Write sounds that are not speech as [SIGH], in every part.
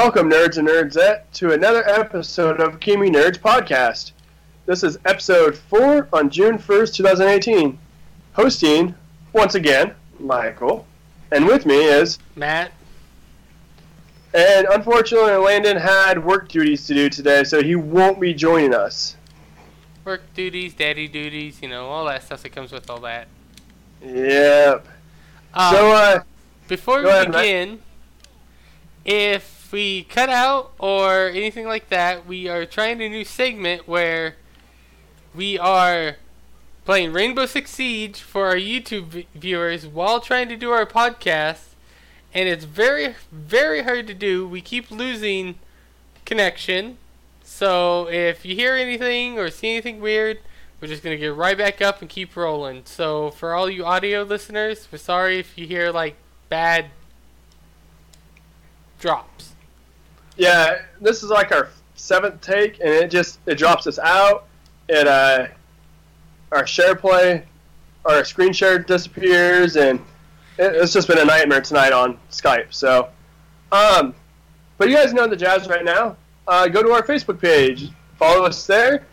Welcome, nerds and nerdette, to another episode of Gaming Nerds Podcast. This is episode 4 on June 1st, 2018. Hosting, once again, Michael. And with me is. Matt. And unfortunately, Landon had work duties to do today, so he won't be joining us. Work duties, daddy duties, you know, all that stuff that comes with all that. Yep. Um, so, uh. Before we ahead, Matt. begin, if we cut out or anything like that, we are trying a new segment where we are playing Rainbow Six Siege for our YouTube vi- viewers while trying to do our podcast, and it's very, very hard to do. We keep losing connection, so if you hear anything or see anything weird, we're just gonna get right back up and keep rolling. So for all you audio listeners, we're sorry if you hear like bad drops. Yeah, this is like our seventh take, and it just it drops us out. It uh, our share play, our screen share disappears, and it, it's just been a nightmare tonight on Skype. So, um, but you guys know the jazz right now. Uh, go to our Facebook page, follow us there.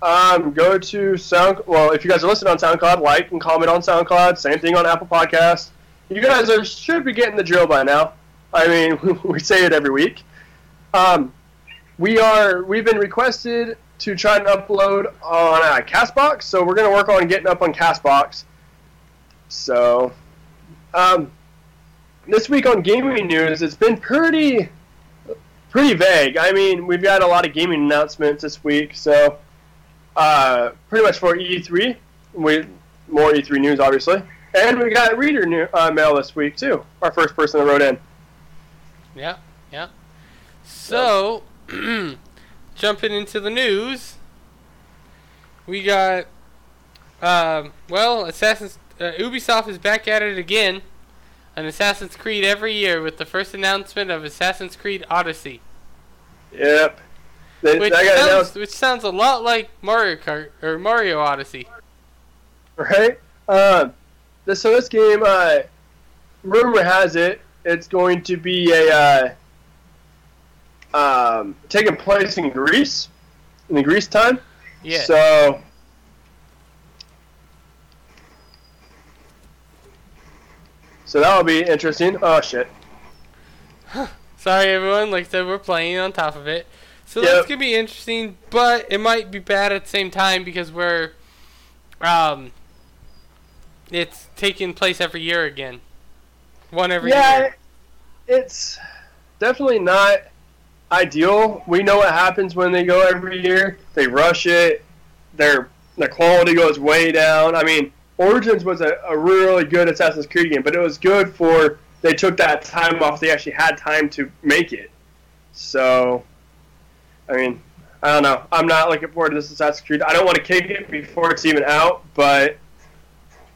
Um, go to Sound. Well, if you guys are listening on SoundCloud, like and comment on SoundCloud. Same thing on Apple Podcasts. You guys are, should be getting the drill by now. I mean, [LAUGHS] we say it every week. Um, we are we've been requested to try and upload on uh, Castbox, so we're gonna work on getting up on Castbox. So, um, this week on gaming news, it's been pretty pretty vague. I mean, we've got a lot of gaming announcements this week, so uh, pretty much for E3, we more E3 news, obviously, and we got reader new, uh, mail this week too. Our first person that wrote in. Yeah, yeah. So, [CLEARS THROAT] jumping into the news, we got, um, well, Assassin's uh, Ubisoft is back at it again on Assassin's Creed every year with the first announcement of Assassin's Creed Odyssey, Yep. They, which that sounds, announced, which sounds a lot like Mario Kart or Mario Odyssey. right? Um, this, so this game, uh, rumor has it, it's going to be a uh, um, taking place in Greece, in the Greece time. Yeah. So. So that'll be interesting. Oh shit. Sorry, everyone. Like I said, we're playing on top of it. So Yep. that's gonna be interesting, but it might be bad at the same time because we're, um, it's taking place every year again. One every year. yeah, year. it's definitely not ideal. We know what happens when they go every year. They rush it. Their the quality goes way down. I mean, Origins was a, a really good Assassin's Creed game, but it was good for they took that time off. They actually had time to make it. So, I mean, I don't know. I'm not looking forward to this Assassin's Creed. I don't want to kick it before it's even out, but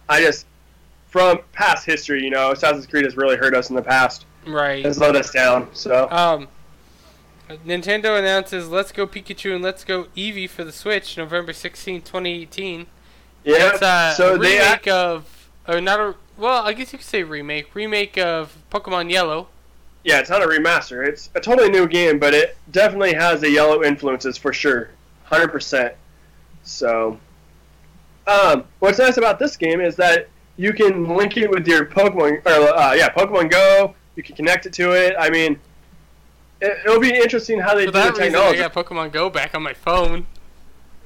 I just from past history, you know, Assassin's Creed has really hurt us in the past. Right. Has let us down. So Um, Nintendo announces Let's Go Pikachu and Let's Go Eevee for the Switch, November 16, 2018. yeah. It's a so they remake of, or not a, well, I guess you could say remake, remake of Pokemon Yellow. yeah, it's not a remaster. It's a totally new game, but it definitely has the yellow influences for sure, hundred percent. So, um, what's nice about this game is that you can link it with your Pokemon, or uh, yeah, Pokemon Go. You can connect it to it. I mean, it, it'll be interesting how they For do the that reason, I got Pokemon Go back on my phone. [LAUGHS]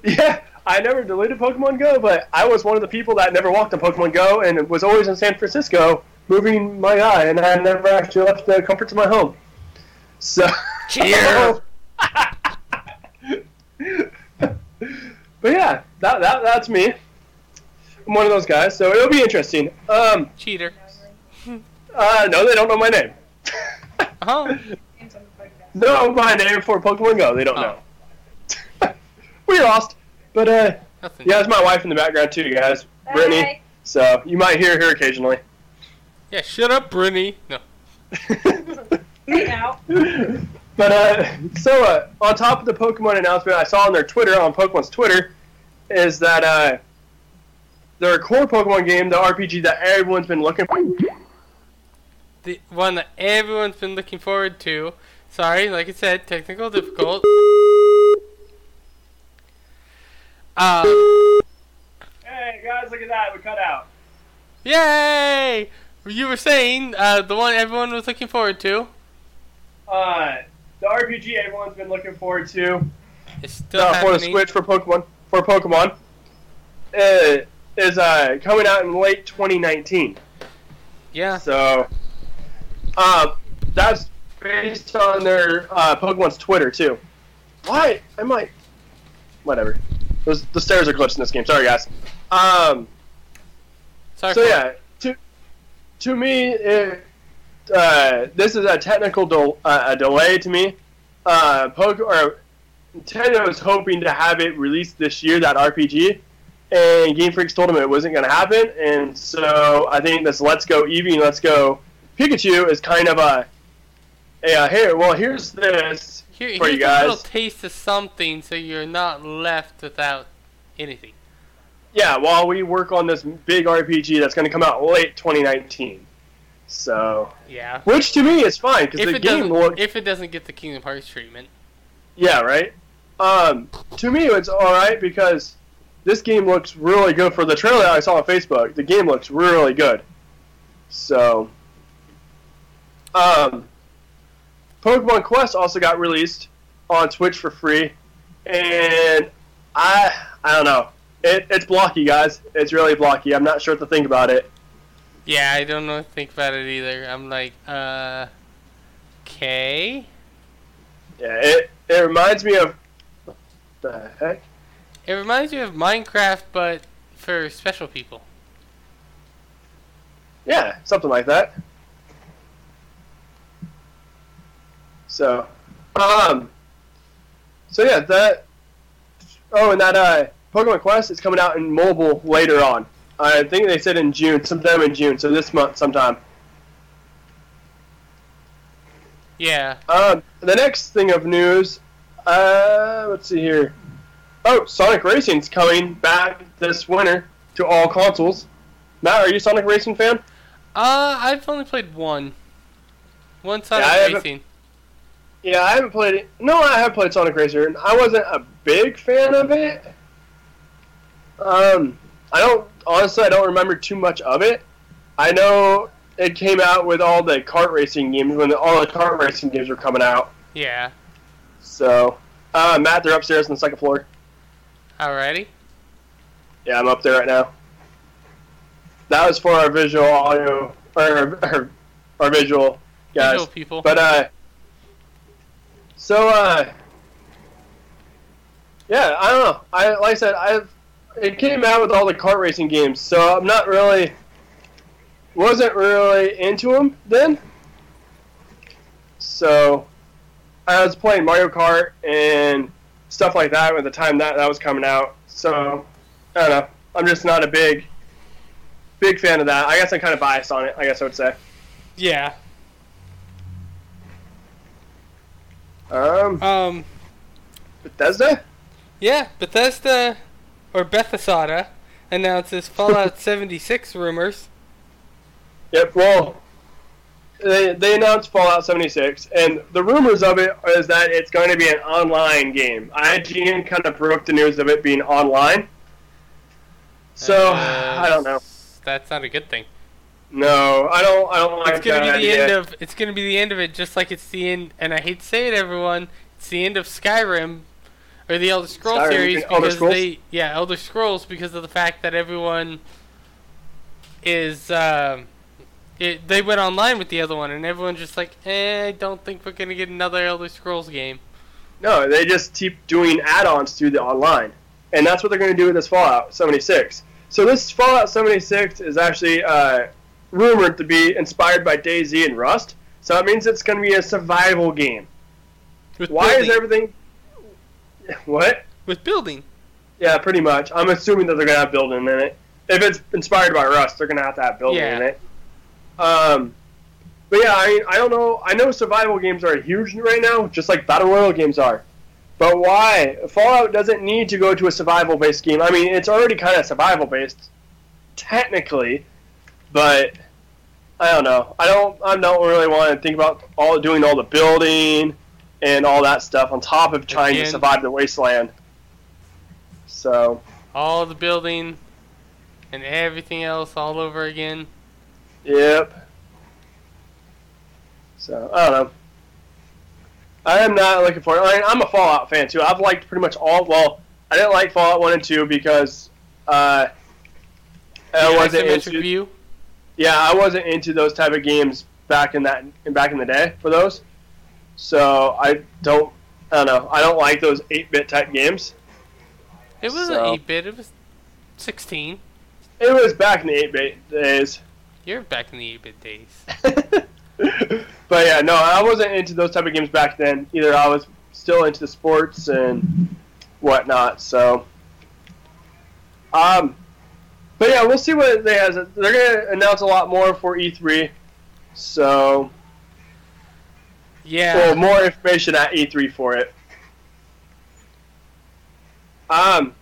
Yeah, I never deleted Pokemon Go, but I was one of the people that never walked on Pokemon Go and was always in San Francisco, moving my eye, and I never actually left the comforts of my home. So, Cheer. [LAUGHS] but yeah, that, that that's me. I'm one of those guys, so it'll be interesting. Um, Cheater. uh, no, they don't know my name. Oh. [LAUGHS] no, my name for Pokemon Go. They don't Oh. know. [LAUGHS] we lost, but uh, Nothing. yeah, there's my wife in the background too, guys, Brittany. So you might hear her occasionally. Yeah, shut up, Brinny. No. Me now. [LAUGHS] but uh, so uh, on top of the Pokemon announcement, I saw on their Twitter, on Pokemon's Twitter, is that uh, their core Pokemon game, the RPG that everyone's been looking for. The one that everyone's been looking forward to, Sorry, like I said, technical difficult. Um, Hey guys, look at that. We cut out. yay! You were saying uh, the one everyone was looking forward to. Uh, the RPG everyone's been looking forward to It's still uh, for the. Switch for Pokemon for Pokemon uh, is uh, coming out in late 2019. Yeah. So, uh, that's based on their uh, Pokemon's Twitter too. Why? I might. Whatever. Those, the stairs are glitched in this game. Sorry, guys. Um. Sorry. So yeah, to to me, it, uh, this is a technical del- uh, a delay to me. Uh, Poke or Nintendo was hoping to have it released this year, that RPG, and Game Freaks told them it wasn't going to happen, and so I think this Let's Go Eevee, Let's Go Pikachu is kind of a, uh, here. Well, here's this Here, for you a little guys. taste of something, so you're not left without anything. Yeah, while we work on this big RPG that's going to come out late 2019. So, Yeah. which to me is fine because the it game looks if it doesn't get the Kingdom Hearts treatment. Yeah, right. Um, to me, it's all right because this game looks really good. For the trailer I saw on Facebook, the game looks really good. So, um, Pokemon Quest also got released on Switch for free, and I I don't know. It, it's blocky, guys. It's really blocky. I'm not sure what to think about it. Yeah, I don't know what to think about it either. I'm like, uh, okay. Yeah, it it reminds me of what the heck. It reminds me of Minecraft, but for special people. Yeah, something like that. So, um, so yeah, that. Oh, and that uh, Pokemon Quest is coming out in mobile later on. I think they said in June, sometime in June. So this month, sometime. Yeah. Um, the next thing of news, uh, let's see here. Oh, Sonic Racing's coming back this winter to all consoles. Matt, are you a Sonic Racing fan? Uh, I've only played one. One Sonic haven't- Racing. Yeah, I haven't played it. No, I have played Sonic Racer, and I wasn't a big fan of it. Um, I don't honestly, I don't remember too much of it. I know it came out with all the kart racing games when all the kart racing games were coming out. Yeah. So, uh, Matt, they're upstairs on the second floor. Alrighty. Yeah, I'm up there right now. That was for our visual audio or our, our visual guys. Visual people. But uh, so uh, yeah, I don't know. I like I said, I've it came out with all the kart racing games, so I'm not really wasn't really into them then. So I was playing Mario Kart and stuff like that at the time that that was coming out. So I don't know. I'm just not a big big fan of that. I guess I'm kind of biased on it. I guess I would say. yeah. Um, Um. Bethesda. Yeah. Bethesda, or Bethesda, announces Fallout [LAUGHS] 76 rumors. Yep. Well, they they announced Fallout 76, and the rumors of it is that it's going to be an online game. IGN kind of broke the news of it being online. So Uh, I don't know. That's not a good thing. No, I don't. I don't like It's gonna that be the idea. end of. It's gonna be the end of it, just like it's the end. And I hate to say it, everyone. It's the end of Skyrim, or the Elder Scrolls Skyrim, series, Elder because Scrolls? they, yeah, Elder Scrolls, because of the fact that everyone is, um, it, they went online with the other one, and everyone's just like, eh, I don't think we're gonna get another Elder Scrolls game. No, they just keep doing add-ons to the online, and that's what they're going to do with this Fallout 76. So this Fallout 76 is actually uh, rumored to be inspired by DayZ and Rust. So that means it's going to be a survival game. With Why building. is everything? [LAUGHS] What? with building? Yeah, pretty much. I'm assuming that they're gonna have building in it. If it's inspired by Rust, they're gonna have to have building Yeah. in it. Um, but yeah, I I don't know. I know survival games are huge right now, just like battle royale games are. But why? Fallout doesn't need to go to a survival based game. I mean, it's already kind of survival based, technically, but I don't know. I don't. I don't really want to think about all doing all the building and all that stuff on top of trying Again. to survive the wasteland. So, All the building and everything else all over again. yep. So I don't know. I am not looking for. I mean, I'm a Fallout fan too. I've liked pretty much all. Well, I didn't like Fallout One and Two because uh, I wasn't into. view. Yeah, I wasn't into those type of games back in that back in the day for those. So I don't. I don't know. I don't like those eight bit type games. It was So- an 8 bit. It was 16. It was back in the eight bit days. You're back in the 8 bit days. [LAUGHS] but yeah, no, I wasn't into those type of games back then either. I was still into the sports and whatnot. So, um, but yeah, we'll see what they has. They're gonna announce a lot more for E3. So, Yeah. well, more information at E3 for it. Um,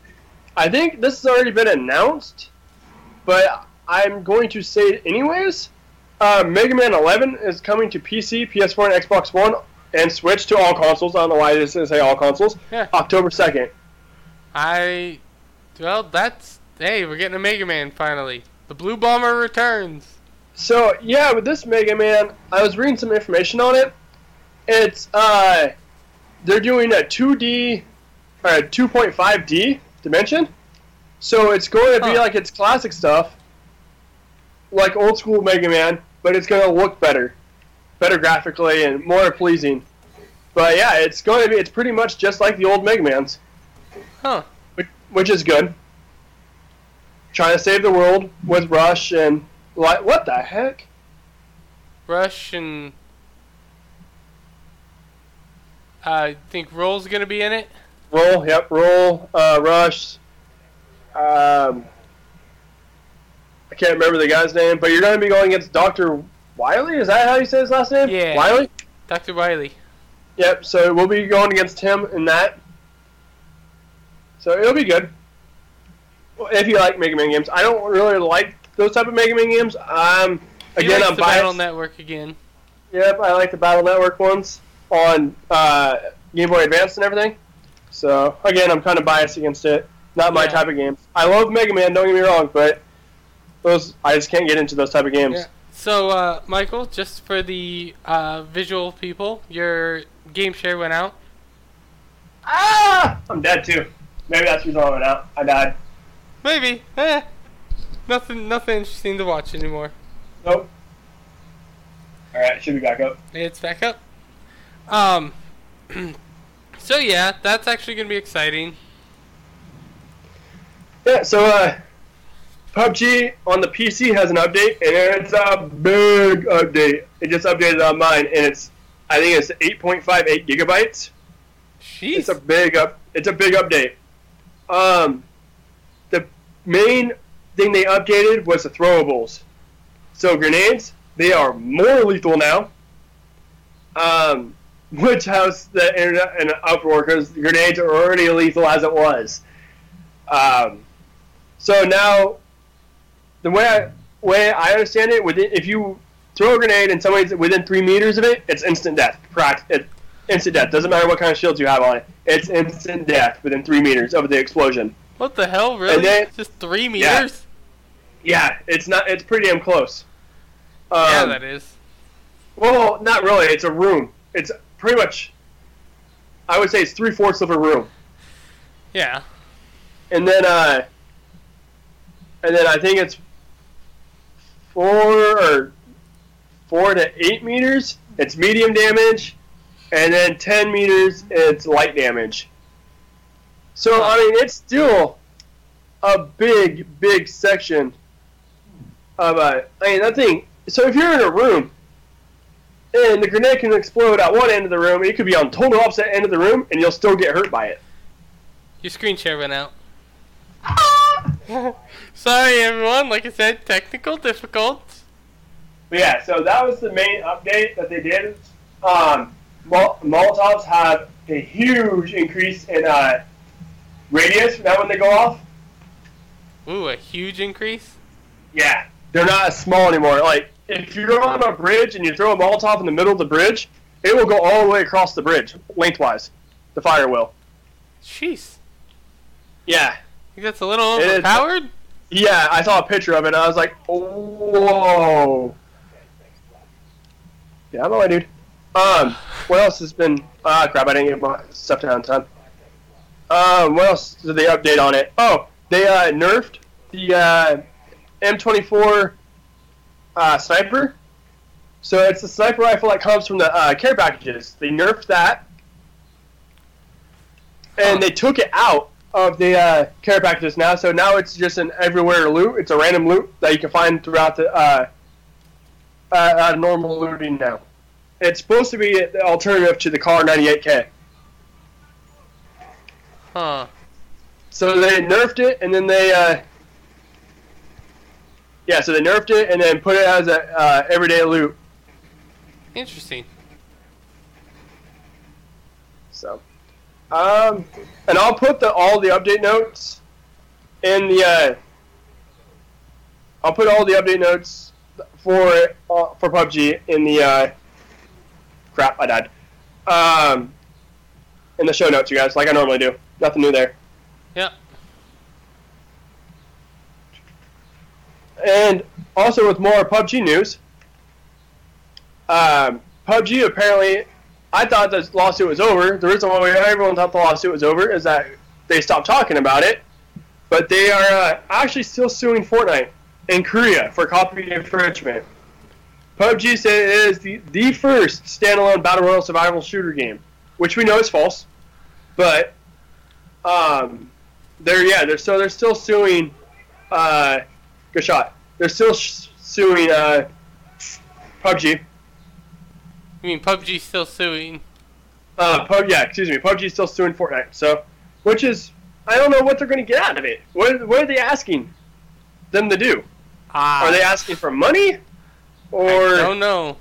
I think this has already been announced, but I'm going to say it anyways. Uh, Mega Man 11 is coming to PC, PS4, and Xbox One, and Switch to all consoles. I don't know why this didn't say all consoles. Yeah. October 2nd. I. Well, that's. Hey, we're getting a Mega Man finally. The Blue Bomber returns. So yeah, with this Mega Man, I was reading some information on it. It's uh, they're doing a 2D or a 2.5D dimension, so it's going to be Huh. like its classic stuff, like old school Mega Man, but it's going to look better, better graphically and more pleasing. But yeah, it's going to be it's pretty much just like the old Mega Man's, Huh. which, which is good. Trying to save the world with Rush and like what the heck? Rush and. I think Roll's gonna be in it. Roll, yep, roll, uh, rush. Um, I can't remember the guy's name, but you're going to be going against Dr. Wily? Is that how you say his last name? Yeah. Wily? Dr. Wily. Yep, so we'll be going against him in that. So it'll be good. Well, If you like Mega Man games. I don't really like those type of Mega Man games. Um, He again, I'm the Battle biased. Network again. Yep, I like the Battle Network ones on uh, Game Boy Advance and everything. So again, I'm kind of biased against it. Not my Yeah. type of games. I love Mega Man. Don't get me wrong, but those I just can't get into those type of games. Yeah. So, uh, Michael, just for the uh, visual people, your game share went out. Ah! I'm dead too. Maybe that's the reason I went out. I died. Maybe. Eh. Nothing. Nothing interesting to watch anymore. Nope. All right, should be back up. It's back up. Um. [CLEARS THROAT] so yeah, that's actually gonna be exciting. Yeah. So uh, PUBG on the PC has an update, and it's a big update. It just updated on mine, and it's I think it's 8.58 gigabytes. Jeez. It's a big up. It's a big update. Um, main thing they updated was the throwables. So grenades, they are more lethal now. Um, [LAUGHS] which has the internet in an uproar because grenades are already lethal as it was. Um, so now, the way I way I understand it, within if you throw a grenade and somebody's within three meters of it, it's instant death. Pract- it, instant death. Doesn't matter what kind of shields you have on it. It's instant death within three meters of the explosion. What the hell? Really? Then- Just three Yeah. meters? Yeah, it's not. It's pretty damn close. Um, Yeah, that is. Well, not really. It's a room. It's pretty much. I would say it's three fourths of a room, Yeah. and then uh, and then I think it's four or four to eight meters. It's medium damage, and then ten meters. It's light damage. So I mean, it's still a big, big section of uh, I mean, that thing. So if you're in a room and the grenade can explode at one end of the room, it could be on total opposite end of the room, and you'll still get hurt by it. Your screen share went out. [LAUGHS] Sorry, everyone. Like I said, technical difficult. But yeah, so that was the main update that they did. Um, Mol- Molotovs have a huge increase in uh, radius now when they go off. Ooh, a huge increase. Yeah, they're not as small anymore. Like if you're on a bridge and you throw a Molotov in the middle of the bridge, it will go all the way across the bridge, lengthwise. The fire will. Jeez. Yeah. Think that's a little It overpowered? Yeah, I saw a picture of it and I was like, whoa. Yeah, I'm alright, dude. Um, what else has been? Ah, crap! I didn't get my stuff down in time. Um, what else did they update on it? Oh, they uh, nerfed the uh, M24 uh, sniper. So it's the sniper rifle that comes from the uh, care packages. They nerfed that, and they took it out of the uh, care packages now. So now it's just an everywhere loot. It's a random loot that you can find throughout the uh, uh, uh, normal looting now. It's supposed to be the alternative to the Kar 98K. Huh. So they nerfed it, and then they, uh, yeah, so they nerfed it, and then put it as a uh, everyday loot. Interesting. So, um, and I'll put the all the update notes in the. Uh, I'll put all the update notes for uh, for PUBG in the. Uh, crap, I died. Um, in the show notes, you guys, like I normally do. Nothing new there. Yep. And also with more PUBG news, um, PUBG apparently, I thought the lawsuit was over. The reason why everyone thought the lawsuit was over is that they stopped talking about it, but they are uh, actually still suing Fortnite in Korea for copyright infringement. PUBG said it is the, the first standalone battle royale survival shooter game, which we know is false, but um, they're yeah they're so they're still suing. Uh, good shot. They're still sh- suing uh, PUBG. You mean PUBG still suing? Uh, Pub, yeah, excuse me. PUBG's still suing Fortnite. So, which is, I don't know what they're going to get out of it. What, what are they asking them to do? Ah, Are they asking for money, or I don't know.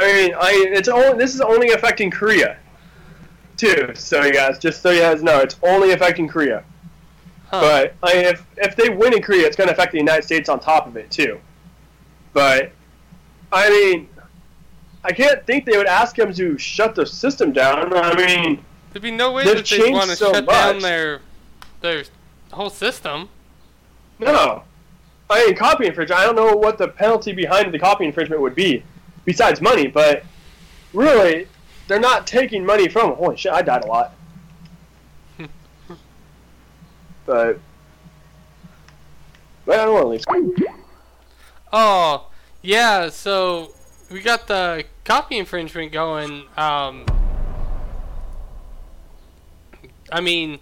I mean, I it's only this is only affecting Korea, too. So you guys, just so you guys know, it's only affecting Korea. Huh. But I mean, if if they win in Korea, it's going to affect the United States on top of it too. But I mean, I can't think they would ask them to shut the system down. I mean, There'd be no way that they'd want to so shut down their their whole system. no. I mean, copy infringement. I don't know what the penalty behind the copy infringement would be, besides money. But really, they're not taking money from. Holy shit! I died a lot. [LAUGHS] but. But I don't want to leave. Oh, yeah, so we got the copy infringement going. Um, I mean,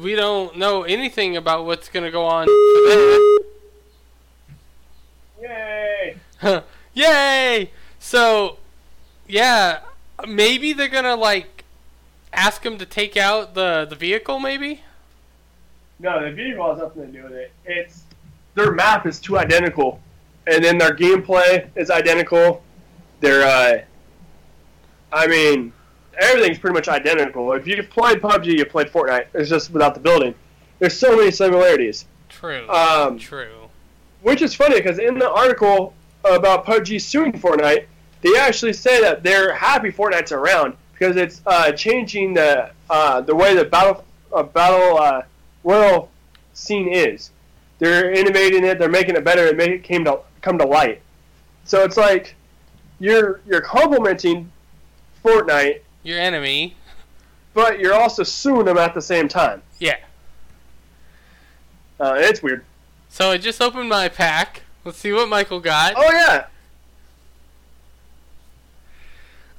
we don't know anything about what's going to go on for that. Yay! [LAUGHS] So, yeah, maybe they're to, like, ask him to take out the, the vehicle, maybe? No, the vehicle has nothing to do with it. It's their map is too identical, and then their gameplay is identical. Their, uh, I mean, everything's pretty much identical. If you've played PUBG, you played Fortnite. It's just without the building. There's so many similarities, True. Um, True. which is funny because in the article about PUBG suing Fortnite, they actually say that they're happy Fortnite's around because it's uh, changing the uh, the way the battle uh, battle uh, royal scene is. They're innovating it. They're making it better. It make it came to come to light. So it's like you're you're complimenting Fortnite, Your enemy. but you're also suing them at the same time. Yeah. Uh, it's weird. So I just opened my pack. Let's see what Michael got. Oh yeah,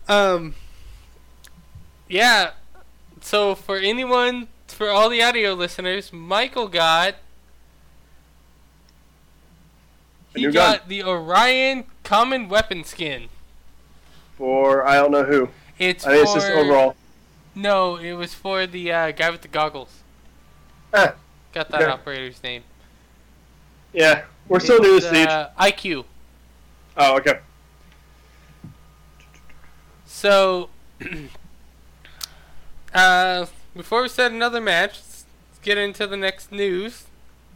Um. Yeah. So for anyone, for all the audio listeners, Michael got. He got gun. the Orion Common Weapon Skin. for I don't know who. It's I it's for just overall. no, it was for the uh, guy with the goggles. Ah, Got that Yeah. operator's name. yeah, we're still new to Siege. uh, IQ. Oh, okay. So, [CLEARS THROAT] uh, before we set another match, let's get into the next news.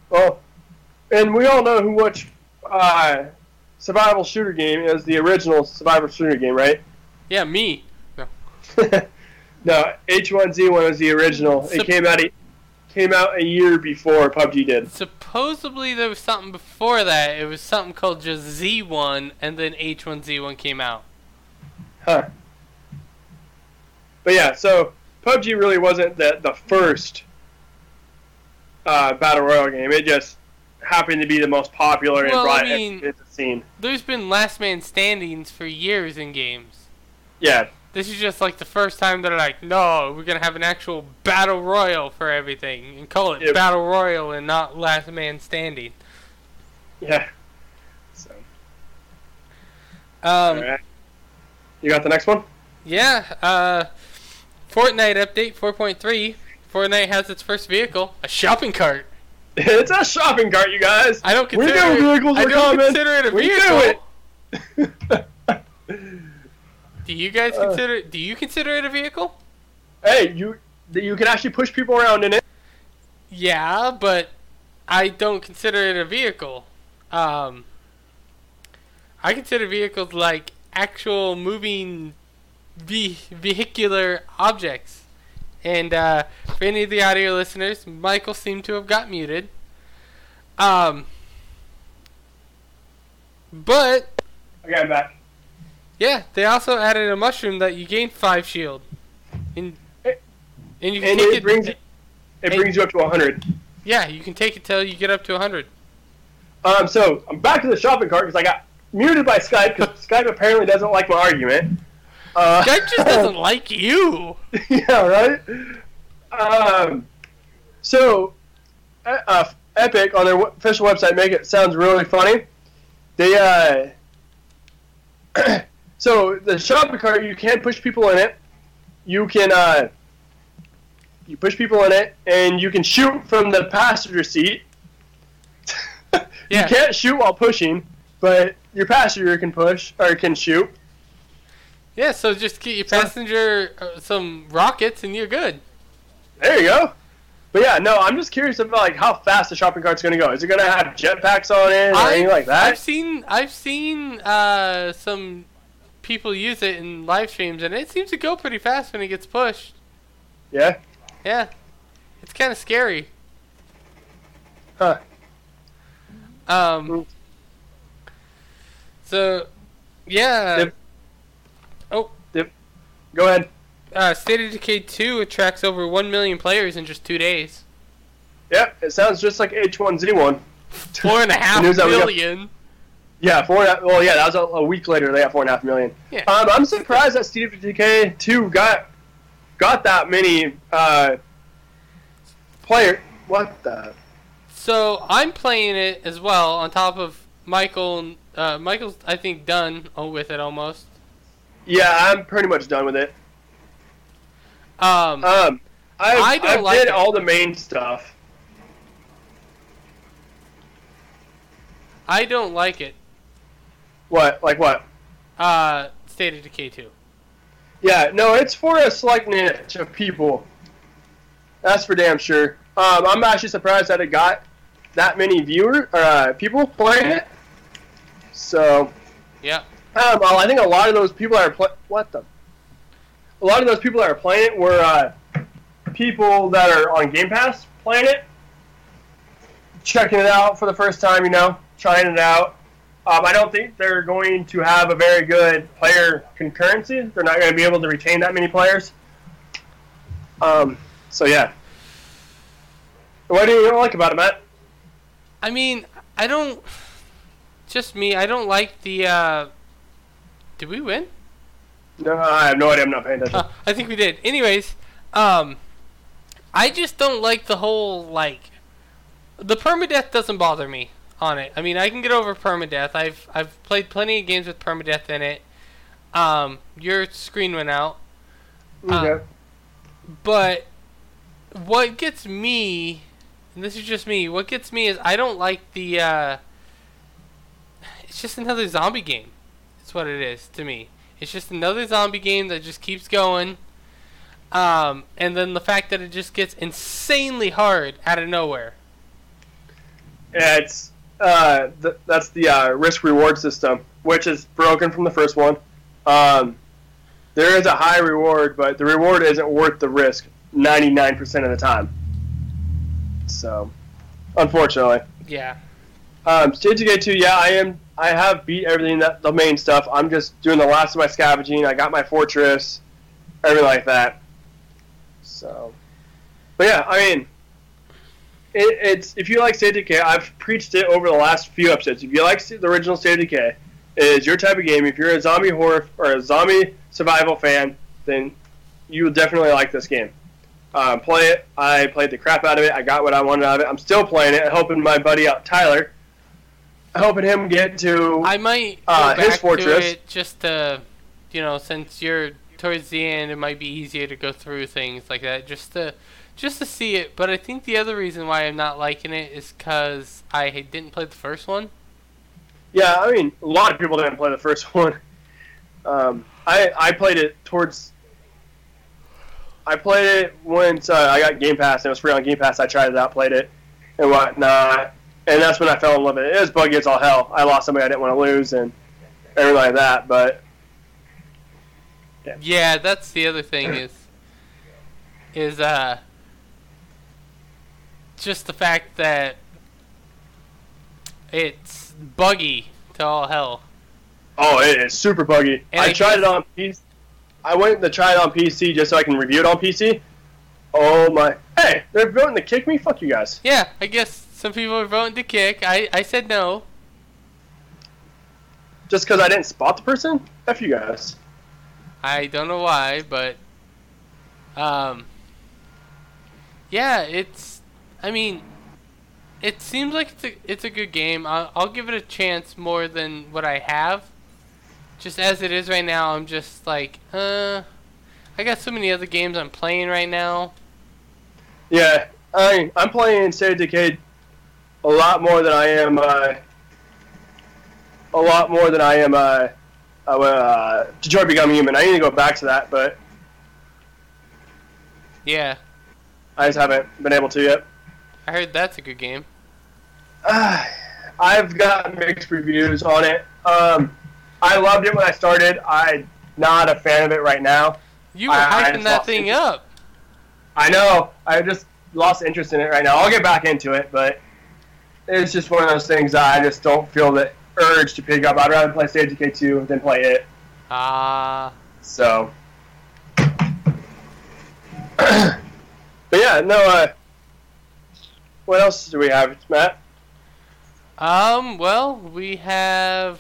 Well, and we all know who which uh, survival shooter game is the original survival shooter game, right? Yeah, me. [LAUGHS] no, H1Z1 was the original. Sup- it came out came out a year before PUBG did. Supposedly there was something before that. It was something called just Z1, and then H1Z1 came out. Huh. But yeah, so PUBG really wasn't the the first uh, battle royale game. It just happened to be the most popular and Well, I brought mean- everything to the scene. There's been last man standings for years in games. Yeah, This is just like the first time they're like, no, we're gonna have an actual battle royal for everything and call it Yep. battle royal and not last man standing. yeah. So, Um, right. You got the next one? yeah. Uh, Fortnite update 4.3. Fortnite has its first vehicle, a shopping cart. [LAUGHS] it's a shopping cart, you guys. I don't We consider know it, vehicles I are don't coming. consider it a We vehicle. knew it. [LAUGHS] Do you guys Uh. consider? Do you consider it a vehicle? hey, you you can actually push people around in it. Yeah, but I don't consider it a vehicle. Um, I consider vehicles like actual moving ve- vehicular objects. And uh, for any of the audio listeners, Michael seemed to have got muted. Um, but Okay, I'm back. Yeah, they also added a mushroom that you gain five shield, and and you can And take it it. brings it Hey. brings you up to 100. yeah, you can take it till you get up to hundred. Um, so I'm back to the shopping cart because I got muted by Skype because [LAUGHS] Skype apparently doesn't like my argument. Uh, Skype just [LAUGHS] doesn't like you. [LAUGHS] yeah, right. Um, so uh, uh, Epic on their official website make it sounds really funny. They uh, [CLEARS THROAT] so the shopping cart you can push people in it. You can uh, you push people in it and you can shoot from the passenger seat. [LAUGHS] Yeah. You can't shoot while pushing, but your passenger can push or can shoot. Yeah, so just get your passenger uh, some rockets and you're good. There you go. But yeah, no, I'm just curious about like how fast the shopping cart's gonna go. Is it gonna have jetpacks on it or anything like that? I've seen I've seen uh, some people use it in live streams and it seems to go pretty fast when it gets pushed. yeah. Yeah. It's kind of scary. Huh. Um Mm. So yeah, Dip. Oh. Dip. Go ahead. uh, State of Decay 2 attracts over 1 million players in just 2 days. Yep. It sounds just like H1Z1. Four and a [LAUGHS] half News that we got- million. Yeah, four. Well, yeah, that was a, a week later. They got four and a half million. Yeah. Um, I'm surprised that State Decay two got got that many uh, player. What the? So I'm playing it as well on top of Michael. Uh, Michael's I think done with it almost. Yeah, I'm pretty much done with it. Um, Um, I I don't I like did it. all the main stuff. I don't like it. What? Like what? Uh, State of Decay 2. Yeah, no, it's for a select niche of people. That's for damn sure. Um, I'm actually surprised that it got that many viewer or uh, people playing it. So, Yeah. um, well, I think a lot of those people that are play- what the. A lot of those people that are playing it were uh, people that are on Game Pass playing it, checking it out for the first time. You know, trying it out. Um, I don't think they're going to have a very good player concurrency. They're not going to be able to retain that many players. Um, so yeah. What do you like about it, Matt? I mean, I don't. Just me. I don't like the. Uh, did we win? No, I have no idea. I'm not paying attention. Uh, [LAUGHS] I think we did. Anyways, um, I just don't like the whole like. The permadeath doesn't bother me on it. I mean, I can get over permadeath. I've I've played plenty of games with permadeath in it. Um, your screen went out, okay. but what gets me, and this is just me, what gets me is I don't like the. Uh, it's just another zombie game. That's what it is to me. It's just another zombie game that just keeps going. Um, and then the fact that it just gets insanely hard out of nowhere. Yeah, it's uh, th- that's the uh, risk reward system, which is broken from the first one. Um, there is a high reward, but the reward isn't worth the risk 99% of the time. So, unfortunately. Yeah. Um, State of Decay 2, yeah, I am. I have beat everything that the main stuff. I'm just doing the last of my scavenging. I got my fortress, everything like that. So, but yeah, I mean, it, it's if you like State of Decay, I've preached it over the last few episodes. If you like the original State of Decay, it is your type of game. If you're a zombie horror or a zombie survival fan, then you will definitely like this game. Um, play it. I played the crap out of it. I got what I wanted out of it. I'm still playing it. Helping my buddy out, Tyler. Helping him get to. I might Uh, his fortress. just to, you know, since you're towards the end, it might be easier to go through things like that, just to, just to see it. But I think the other reason why I'm not liking it is because I didn't play the first one. Yeah, I mean, a lot of people didn't play the first [LAUGHS] one. Um, I I played it towards. I played it once uh, I got Game Pass. and It was free on Game Pass. I tried it out, played it, and whatnot, and that's when I fell in love with it. It was buggy as all hell. I lost somebody I didn't want to lose, and everything like that. But Yeah, that's the other thing is, is uh, just the fact that it's buggy to all hell. oh, it is super buggy. And I, I tried it on PC. I went to try it on PC just so I can review it on PC. Oh my! Hey, they're voting to kick me. Fuck you guys. Yeah, I guess some people are voting to kick. I, I said no. Just because I didn't spot the person. F you guys. I don't know why, but um, yeah, it's. I mean, it seems like it's a, it's a good game. I'll, I'll give it a chance more than what I have. Just as it is right now, I'm just like, uh, I got so many other games I'm playing right now. Yeah, I I'm playing State of Decay a lot more than I am. Uh, a lot more than I am. Uh, uh, uh, Detroit Become Human. I need to go back to that, but Yeah, I just haven't been able to yet. I heard that's a good game. Uh, [SIGHS] I've got mixed reviews on it. Um, I loved it when I started. I'm not a fan of it right now. You were I- I hyping just that thing interest. up. I know. I just lost interest in it right now. I'll get back into it, but it's just one of those things I just don't feel the urge to pick up. I'd rather play State Decay 2 than play it. Ah, So. [CLEARS THROAT] but yeah, no, uh. What else do we have, Matt? um, well, we have.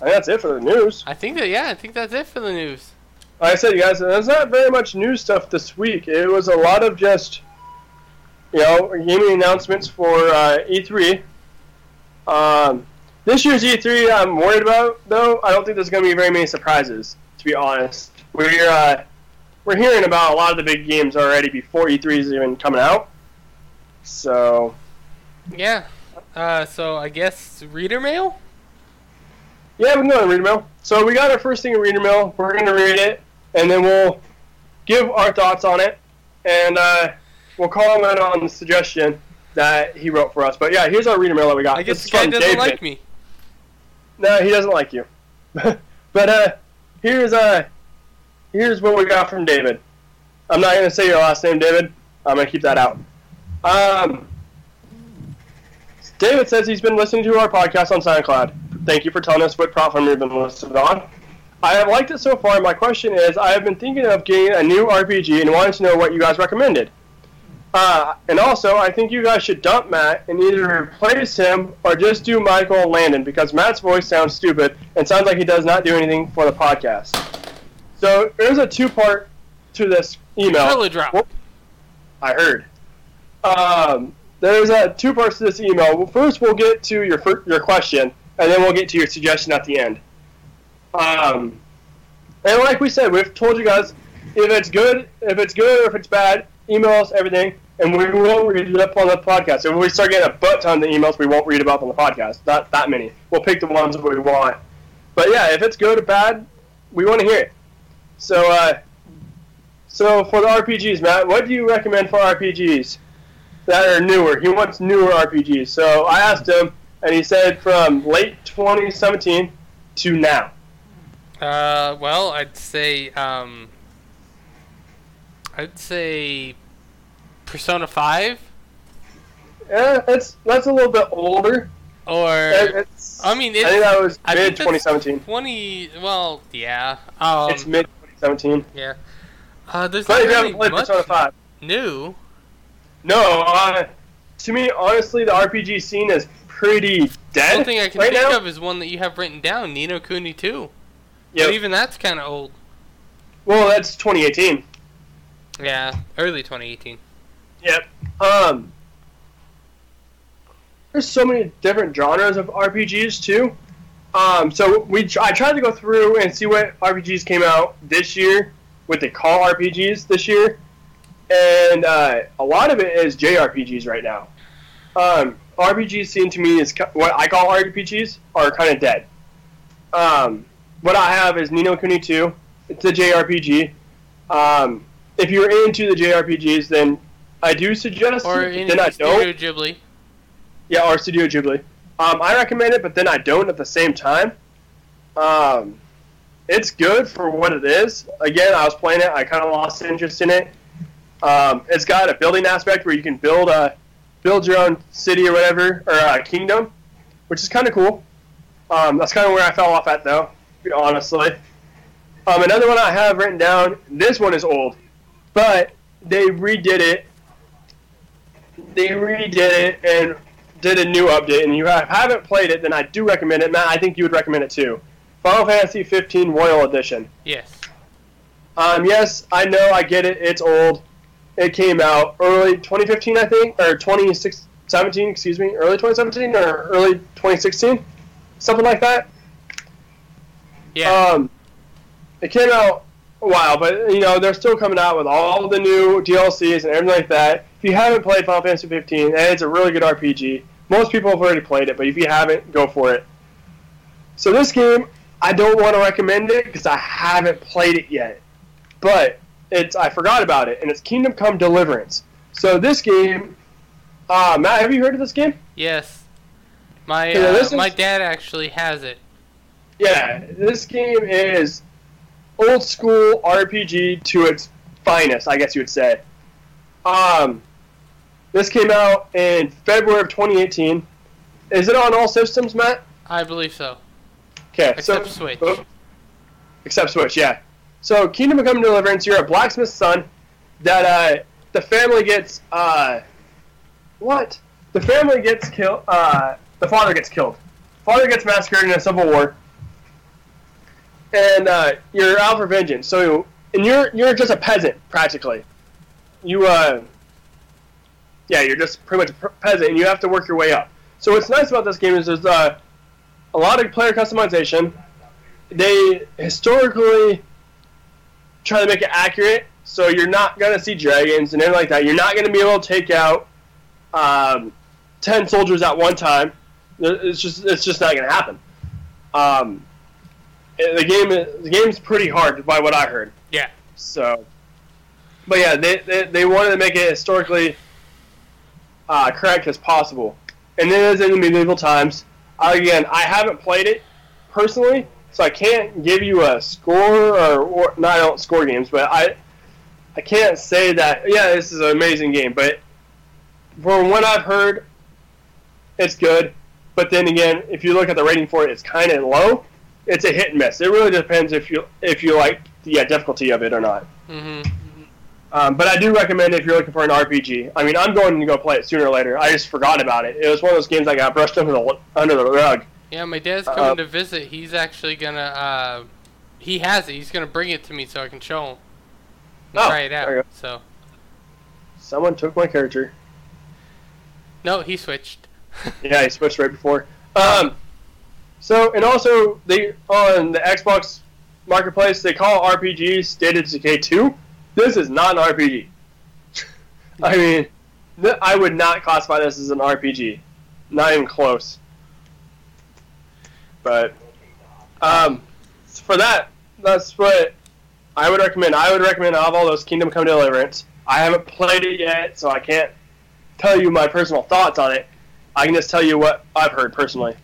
I think that's it for the news. I think that yeah, I think that's it for the news. Like I said, you guys, there's not very much news stuff this week. It was a lot of just, you know, gaming announcements for uh, E3. Um, this year's E3, I'm worried about though. I don't think there's going to be very many surprises. To be honest, we're uh, we're hearing about a lot of the big games already before E3 is even coming out. So Yeah. Uh, so I guess reader mail. Yeah, we can go to reader mail. So we got our first thing in reader mail. We're going to read it, and then we'll give our thoughts on it, and uh, we'll comment on the suggestion that he wrote for us. But yeah, here's our reader mail that we got. I guess is the guy doesn't David. like me. No, he doesn't like you. [LAUGHS] but uh, here's uh, here's what we got from David. I'm not gonna say your last name, David. I'm gonna keep that out. Um, David says he's been listening to our podcast on SoundCloud. Thank you for telling us what platform you've been listening on. I have liked it so far. My question is, I have been thinking of getting a new RPG and wanted to know what you guys recommended. Uh, and also, I think you guys should dump Matt and either replace him or just do Michael and Landon because Matt's voice sounds stupid and sounds like he does not do anything for the podcast. So there's a two-part to this email. Trilla drop. I heard. Um, there's uh, two parts to this email. First, we'll get to your your question, and then we'll get to your suggestion at the end. Um, and like we said, we've told you guys if it's good, if it's good, or if it's bad, email us everything, and we won't read it up on the podcast. If we start getting a butt ton of emails, we won't read about on the podcast. Not that many. We'll pick the ones that we want. But yeah, if it's good or bad, we want to hear it. So, uh, so for the RPGs, Matt, what do you recommend for RPGs? That are newer. He wants newer RPGs. So I asked him, and he said from late 2017 to now. Uh, well, I'd say um, I'd say Persona Five Yeah, that's that's a little bit older. or it's, I mean, I think that was mid 2017. twenty. Well, yeah. Um, it's mid 2017. yeah. Uh, there's But not you really haven't played much Persona 5, new. No. Uh, to me, honestly, the RPG scene is pretty The dead only thing I can right think now. of is one that you have written down, Ni no Kuni 2. Yep. But even that's kind of old. Well, that's 2018. Yeah, early 2018. Yep. Um, there's so many different genres of RPGs too. Um, so we I tried to go through and see what RPGs came out this year, what they call RPGs this year, and uh, a lot of it is JRPGs right now. Um, RPGs seem to me is what I call RPGs are kind of dead. Um, what I have is Ni no Kuni 2. It's a JRPG. Um, if you're into the JRPGs, then I do suggest Or it, then I Studio don't. Ghibli. Yeah, or Studio Ghibli. Um, I recommend it, but then I don't at the same time. Um, it's good for what it is. Again, I was playing it. I kind of lost interest in it. Um, it's got a building aspect where you can build a build your own city or whatever or a kingdom, which is kind of cool. Um, that's kind of where I fell off at, though, honestly. Um, another one I have written down. This one is old, but they redid it. They redid it and did a new update. And you have, haven't played it, then I do recommend it. Matt, I think you would recommend it too. Final Fantasy 15 Royal Edition. Yes. Um, yes, I know, I get it. It's old. It came out early 2015, I think, or 2017, excuse me, early 2017 or early 2016, something like that. Yeah. Um, it came out a while, but you know they're still coming out with all the new DLCs and everything like that. If you haven't played Final Fantasy 15, and it's a really good RPG. Most people have already played it, but if you haven't, go for it. So this game, I don't want to recommend it because I haven't played it yet. But it's I forgot about it, and it's Kingdom Come Deliverance. So this game, uh, Matt, have you heard of this game? yes. My uh, is- my dad actually has it. Yeah, this game is old school RPG to its finest, I guess you would say. Um, this came out in February of 2018. Is it on all systems, Matt? I believe so. Okay, Except so, Switch. oh, except Switch, yeah. So, Kingdom Come Deliverance, you're a blacksmith's son that uh, the family gets. Uh, what? The family gets killed. Uh, the father gets killed. Father gets massacred in a civil war. And uh, you're out for vengeance. So, and you're you're just a peasant practically. You uh, yeah, you're just pretty much a peasant, and you have to work your way up. So what's nice about this game is there's uh, a lot of player customization. They historically try to make it accurate, so you're not gonna see dragons and everything like that. You're not gonna be able to take out um, ten soldiers at one time. It's just it's just not gonna happen. Um, the game the game's pretty hard by what I heard. Yeah. So, but yeah, they they, they wanted to make it historically uh, correct as possible, and it is in the medieval times. Again, I haven't played it personally, so I can't give you a score or, or no, I don't score games, but I I can't say that. Yeah, this is an amazing game, but from what I've heard, it's good. But then again, if you look at the rating for it, it's kind of low. It's a hit and miss. It really depends if you if you like the yeah, difficulty of it or not. Mm-hmm. Um, but I do recommend if you're looking for an RPG. I mean, I'm going to go play it sooner or later. I just forgot about it. It was one of those games I got brushed under the under the rug. Yeah, my dad's Uh, coming to visit. He's actually gonna. Uh, he has it. He's gonna bring it to me so I can show him. Oh, try it out. So Someone took my character. no, he switched. [LAUGHS] Yeah, he switched right before. Um, so and also they on the Xbox Marketplace they call RPGs State of Decay 2. This is not an RPG. [LAUGHS] I mean, th- I would not classify this as an RPG. Not even close. But um, for that, that's what I would recommend. I would recommend of all those Kingdom Come Deliverance. I haven't played it yet, so I can't tell you my personal thoughts on it. I can just tell you what I've heard personally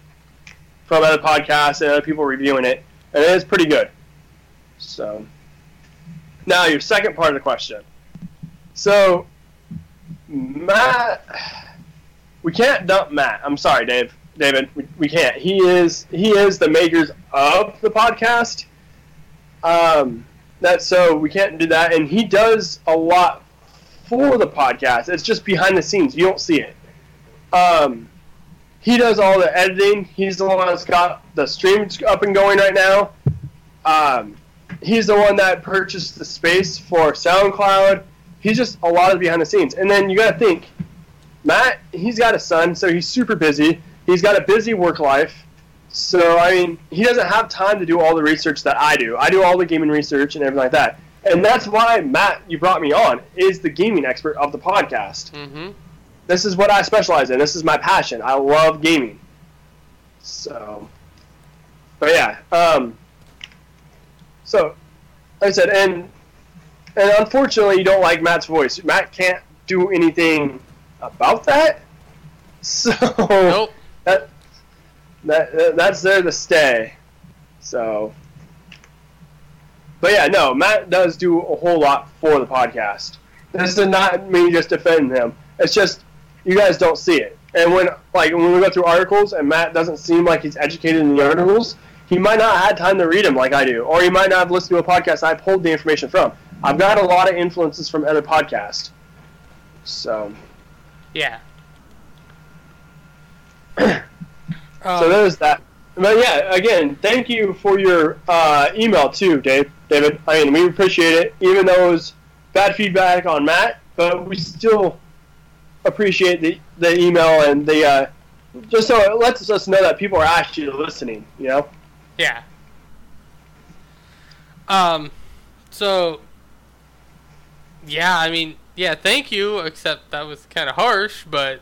from other podcasts and other people reviewing it, and it is pretty good. So, now your second part of the question. So, Matt, we can't dump Matt. I'm sorry, Dave. David, we, we can't. He is he is the makers of the podcast. Um, that so we can't do that, and he does a lot for the podcast. It's just behind the scenes. You don't see it. Um, he does all the editing. He's the one that's got the streams up and going right now. Um, he's the one that purchased the space for SoundCloud. He's just a lot of behind the scenes. And then you got to think, Matt, he's got a son, so he's super busy. He's got a busy work life. So, I mean, he doesn't have time to do all the research that I do. I do all the gaming research and everything like that. And that's why, Matt, you brought me on, is the gaming expert of the podcast. Mm-hmm. This is what I specialize in. This is my passion. I love gaming. So, but yeah. Um, so, like I said, and and unfortunately, you don't like Matt's voice. Matt can't do anything about that. [LAUGHS] So Nope. That, that that's there to stay. So, but yeah, no, Matt does do a whole lot for the podcast. This does not mean just defend him. It's just you guys don't see it. And when like when we go through articles and Matt doesn't seem like he's educated in the articles, he might not have had time to read them like I do, or he might not have listened to a podcast I pulled the information from. I've got a lot of influences from other podcasts. So, Yeah. [COUGHS] so Um, there's that. But yeah, again, thank you for your uh, email too, Dave. David, I mean, we appreciate it, even though it was bad feedback on Matt, but we still appreciate the, the email and the uh, just so it lets us know that people are actually listening. You know. Yeah. Um, so, yeah, I mean, yeah, thank you, except that was kind of harsh, but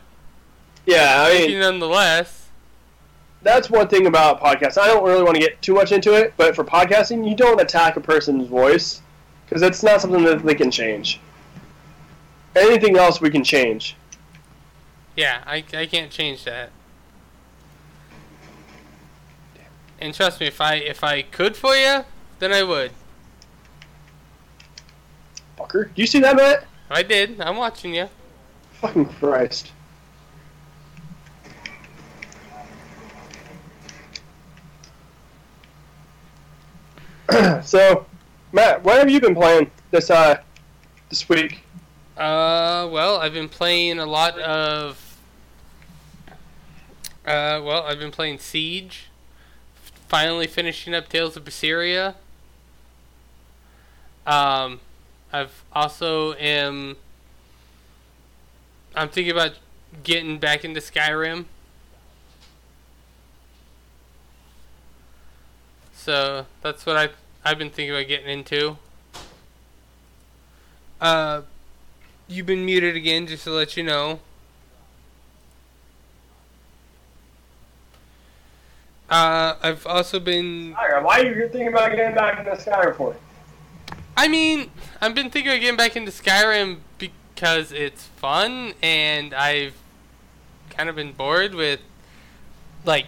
Yeah, I mean, nonetheless. that's one thing about podcasts. I don't really want to get too much into it, but for podcasting, you don't attack a person's voice because it's not something that they can change. Anything else we can change. Yeah, I, I can't change that. And trust me, if I if I could for you, then I would. Fucker, do you see that, Matt? I did. I'm watching you. Fucking Christ. [CLEARS THROAT] so, Matt, what have you been playing this uh this week? Uh, well, I've been playing a lot of. Uh, well, I've been playing Siege. Finally finishing up Tales of Berseria. Um, I've also am. I'm thinking about getting back into Skyrim. So that's what I've I've been thinking about getting into. Uh, You've been muted again, just to let you know. Uh, I've also been. Tyra, why are you thinking about getting back into Skyrim for? I mean, I've been thinking of getting back into Skyrim because it's fun, and I've kind of been bored with, like,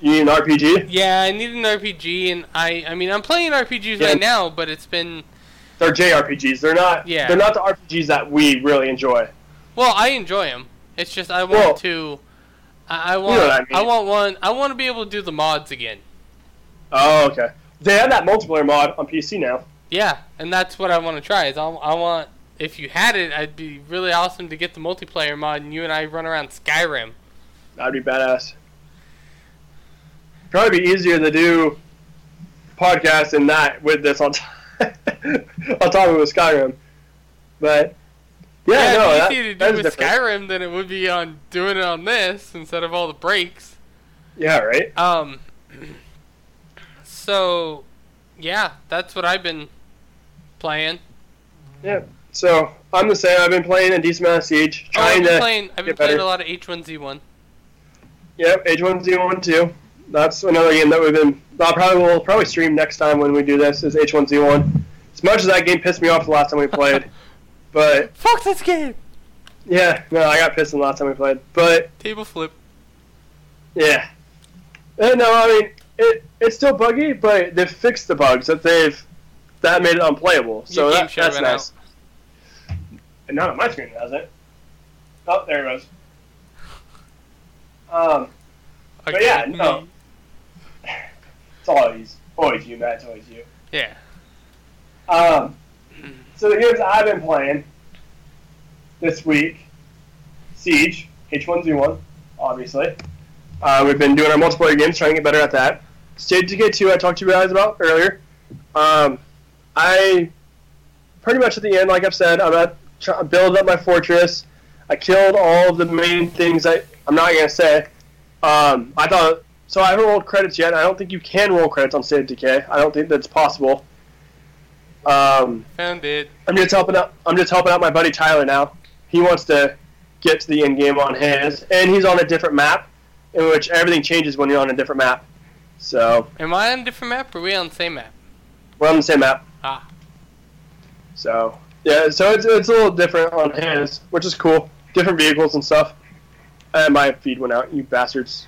You need an RPG? yeah, I need an RPG, and I, I mean, I'm playing RPGs Yeah. right now, but it's been, They're JRPGs. They're not. Yeah. They're not the RPGs that we really enjoy. well, I enjoy them. It's just I want Well- to, I, I want, what I I mean. want one, I want to be able to do the mods again. Oh, okay. They have that multiplayer mod on PC now. Yeah, and that's what I want to try. Is I, I want if you had it, I'd be really awesome to get the multiplayer mod and you and I run around Skyrim. That'd be badass. Probably be easier to do podcasts than that with this on top, [LAUGHS] on top of it with Skyrim. But yeah, no, it'd that, be easier to do with different. Skyrim than it would be on doing it on this instead of all the breaks. Yeah, right. Um. [CLEARS THROAT] So, yeah, that's what I've been playing. Yeah. So I'm the same. I've been playing a decent amount of Siege, Oh, I've been to. playing. I've been playing better. a lot of H1Z1. Yep, H1Z1 too. That's another game that we've been. I'll probably will probably stream next time when we do this is H1Z1. As much as that game pissed me off the last time we played, [LAUGHS] but Fuck this game. Yeah, no, I got pissed the last time we played, but Table flip. yeah. Uh, no, I mean it. It's still buggy, but they've fixed the bugs that they've that made it unplayable. So that, that's went nice. And not on my screen, does it? Oh, there it goes. Um, But yeah, Okay, no. It's always always you, Matt. It's always you. Yeah. Um, so the games I've been playing this week, Siege, H1Z1, obviously. Uh, we've been doing our multiplayer games, trying to get better at that. State Decay 2, I talked to you guys about earlier. Um, I pretty much at the end, like I've said, I'm at try, building up my fortress. I killed all of the main things. I I'm not gonna say. Um, I thought so. I haven't rolled credits yet. I don't think you can roll credits on State of Decay. I don't think that's possible. Um, Found it. I'm just helping out. I'm just helping out my buddy Tyler now. He wants to get to the end game on his, and he's on a different map, in which everything changes when you're on a different map. So Am I on a different map or are we on the same map? we're on the same map. Ah. So yeah, so it's it's a little different on his, which is cool. Different vehicles and stuff. And my feed went out, you bastards.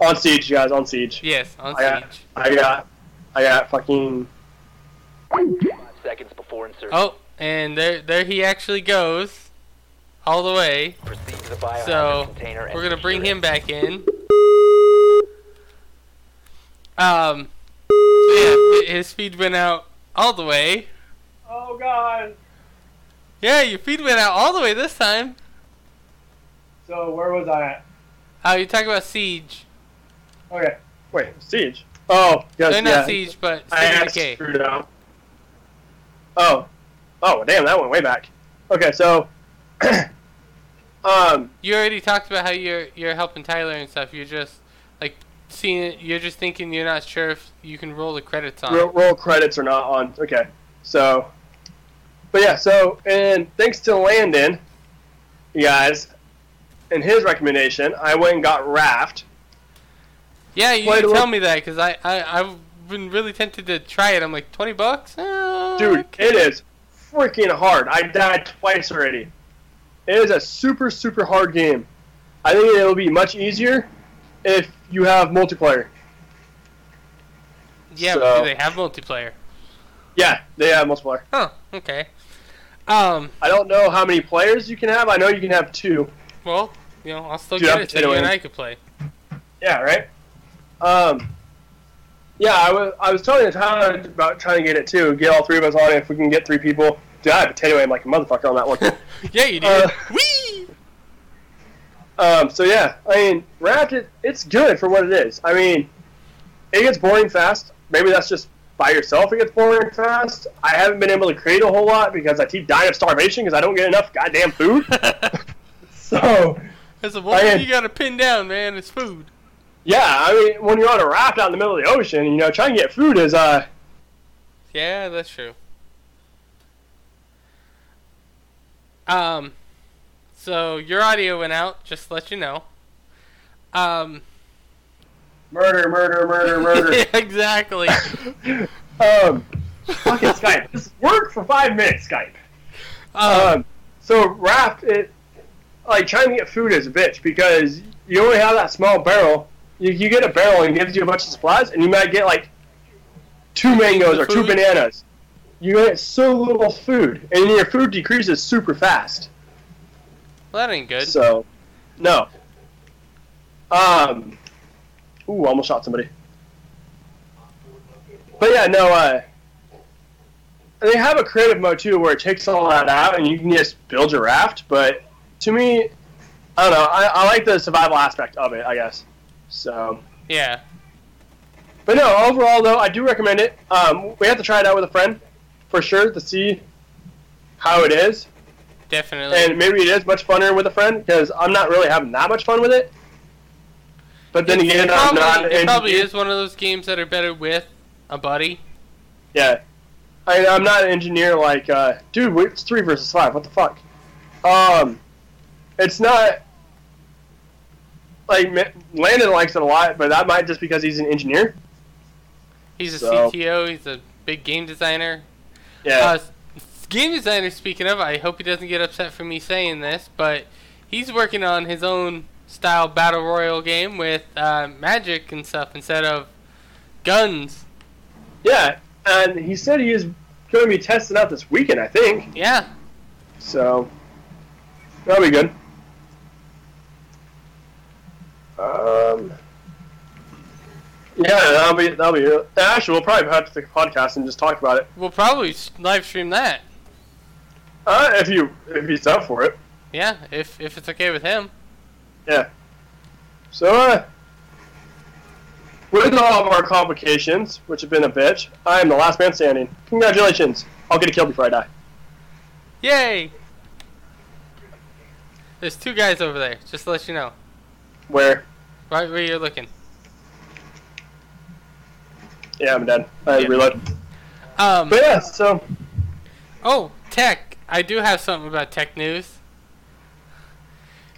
On siege, guys, on siege. Yes, on I got, Siege. I got, I got fucking. Five seconds before insertion. Oh, and there there he actually goes. All the way. Proceed to the So, container We're gonna bring secure him back in. Um, yeah, his feed went out all the way. Oh god. Yeah, your feed went out all the way this time. So where was I at? Oh, you're talking about Siege? Okay. Wait, siege. Oh, yes, No, not yeah. Siege, but I State of had Decay. screwed up. Oh. Oh, damn, that went way back. Okay, so. [CLEARS THROAT] um, You already talked about how you're you're helping Tyler and stuff. You're just like seeing it. You're just thinking you're not sure if you can roll the credits on. roll, roll credits or not on. Okay, so. But yeah, so, and thanks to Landon, you guys, and his recommendation, I went and got Raft. Yeah, you a tell me that because I, I I've been really tempted to try it. I'm like twenty bucks, Eh, Dude, okay. it is freaking hard. I died twice already. It is a super, super hard game. I think it'll be much easier if you have multiplayer. Yeah, but so- do they have multiplayer? Yeah, they have multiplayer. Huh. Okay. Um. I don't know how many players you can have. I know you can have two. Well, you know, I'll still Dude, get I'm it so you and. I could play. Yeah, right. Um, yeah, I was I was telling Tyler about trying to get it too. Get all three of us on it if we can get three people. Dude, I potato aim like a motherfucker on that one. [LAUGHS] yeah, you did. Uh, Whee! Um, so yeah, I mean, it, it's good for what it is. I mean, it gets boring fast. Maybe that's just by yourself. It gets boring fast. I haven't been able to create a whole lot because I keep dying of starvation because I don't get enough goddamn food. [LAUGHS] [LAUGHS] So There's a I thing you gotta pin down, man. It's food. Yeah, I mean, when you're on a raft out in the middle of the ocean, you know, trying to get food is uh, Yeah, that's true. Um, so your audio went out. Just to let you know. Um, murder, murder, murder, murder. [LAUGHS] exactly. um, fucking Skype. Just work for five minutes, Skype. Um, Um, so raft, it like trying to get food is a bitch because you only have that small barrel. You, you get a barrel and it gives you a bunch of supplies, and you might get like two mangoes or two bananas. You get so little food, and your food decreases super fast. well, that ain't good. So, no. Um. Ooh, almost shot somebody. But yeah, no. Uh, they have a creative mode too, where it takes all that out, and you can just build your raft. But to me, I don't know. I, I like the survival aspect of it. I guess. So. yeah. But no, overall though, I do recommend it. Um, we have to try it out with a friend, for sure, to see how it is. Definitely. and maybe it is much funner with a friend because I'm not really having that much fun with it. But then again, it I'm not. it probably is one of those games that are better with a buddy. Yeah, I, I'm not an engineer like, uh, dude. It's three versus five. What the fuck? Um, it's not like Landon likes it a lot, but that might just because he's an engineer. He's a So- CTO. He's a big game designer. Yeah, Uh, game designer, speaking of, I hope he doesn't get upset for me saying this, but he's working on his own style battle royale game with uh, magic and stuff instead of guns. Yeah, and he said he is going to be testing out this weekend, I think. Yeah. So that'll be good. Um. Yeah, that'll be that'll be. Actually, we'll probably have to take a podcast and just talk about it. We'll probably live stream that. Uh, if you if he's up for it. Yeah, if if it's okay with him. Yeah. So, uh, with all of our complications, which have been a bitch, I am the last man standing. Congratulations! I'll get a kill before I die. Yay! There's two guys over there, just to let you know. Where? Right where you're looking. Yeah, I'm dead. I Yeah. reload. Um, But yeah, so oh, tech. I do have something about tech news.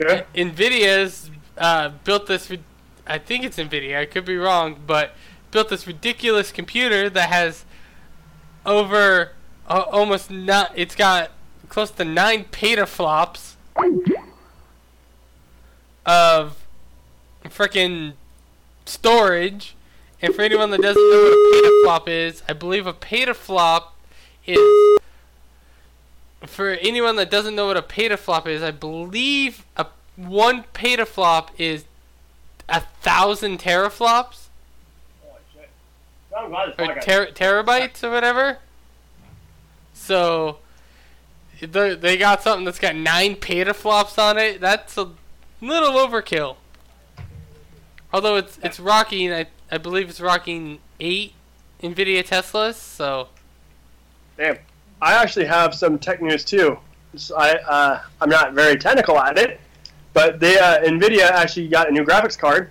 okay. Nvidia's uh, built this. I think it's Nvidia. I could be wrong, but built this ridiculous computer that has over uh, almost not. It's got close to nine petaflops of freaking storage. And for anyone that doesn't know what a petaflop is, I believe a petaflop is for anyone that doesn't know what a petaflop is, I believe a one petaflop is a thousand teraflops Oh, or ter- terabytes or whatever. So they got something that's got nine petaflops on it. That's a little overkill. Although it's it's rocking, I I believe it's rocking eight Nvidia Teslas. So Damn. I actually have some tech news too. So I uh, I'm not very technical at it, but they uh, Nvidia actually got a new graphics card,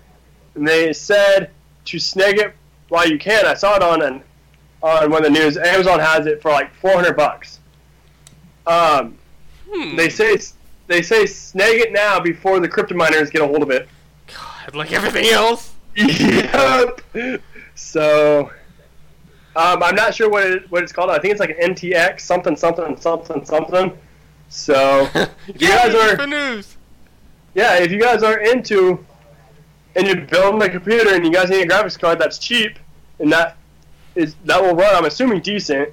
and they said to snag it while you can. I saw it on an on one of the news. Amazon has it for like 400 bucks. Um, hmm, they say they say snag it now before the crypto miners get a hold of it. God, like everything else. [LAUGHS] yep. So, um, I'm not sure what it, what it's called. I think it's like an NTX something something something something. So, if you [LAUGHS] guys are for news. yeah, if you guys are into and you're building a computer and you guys need a graphics card that's cheap and that is that will run, I'm assuming decent.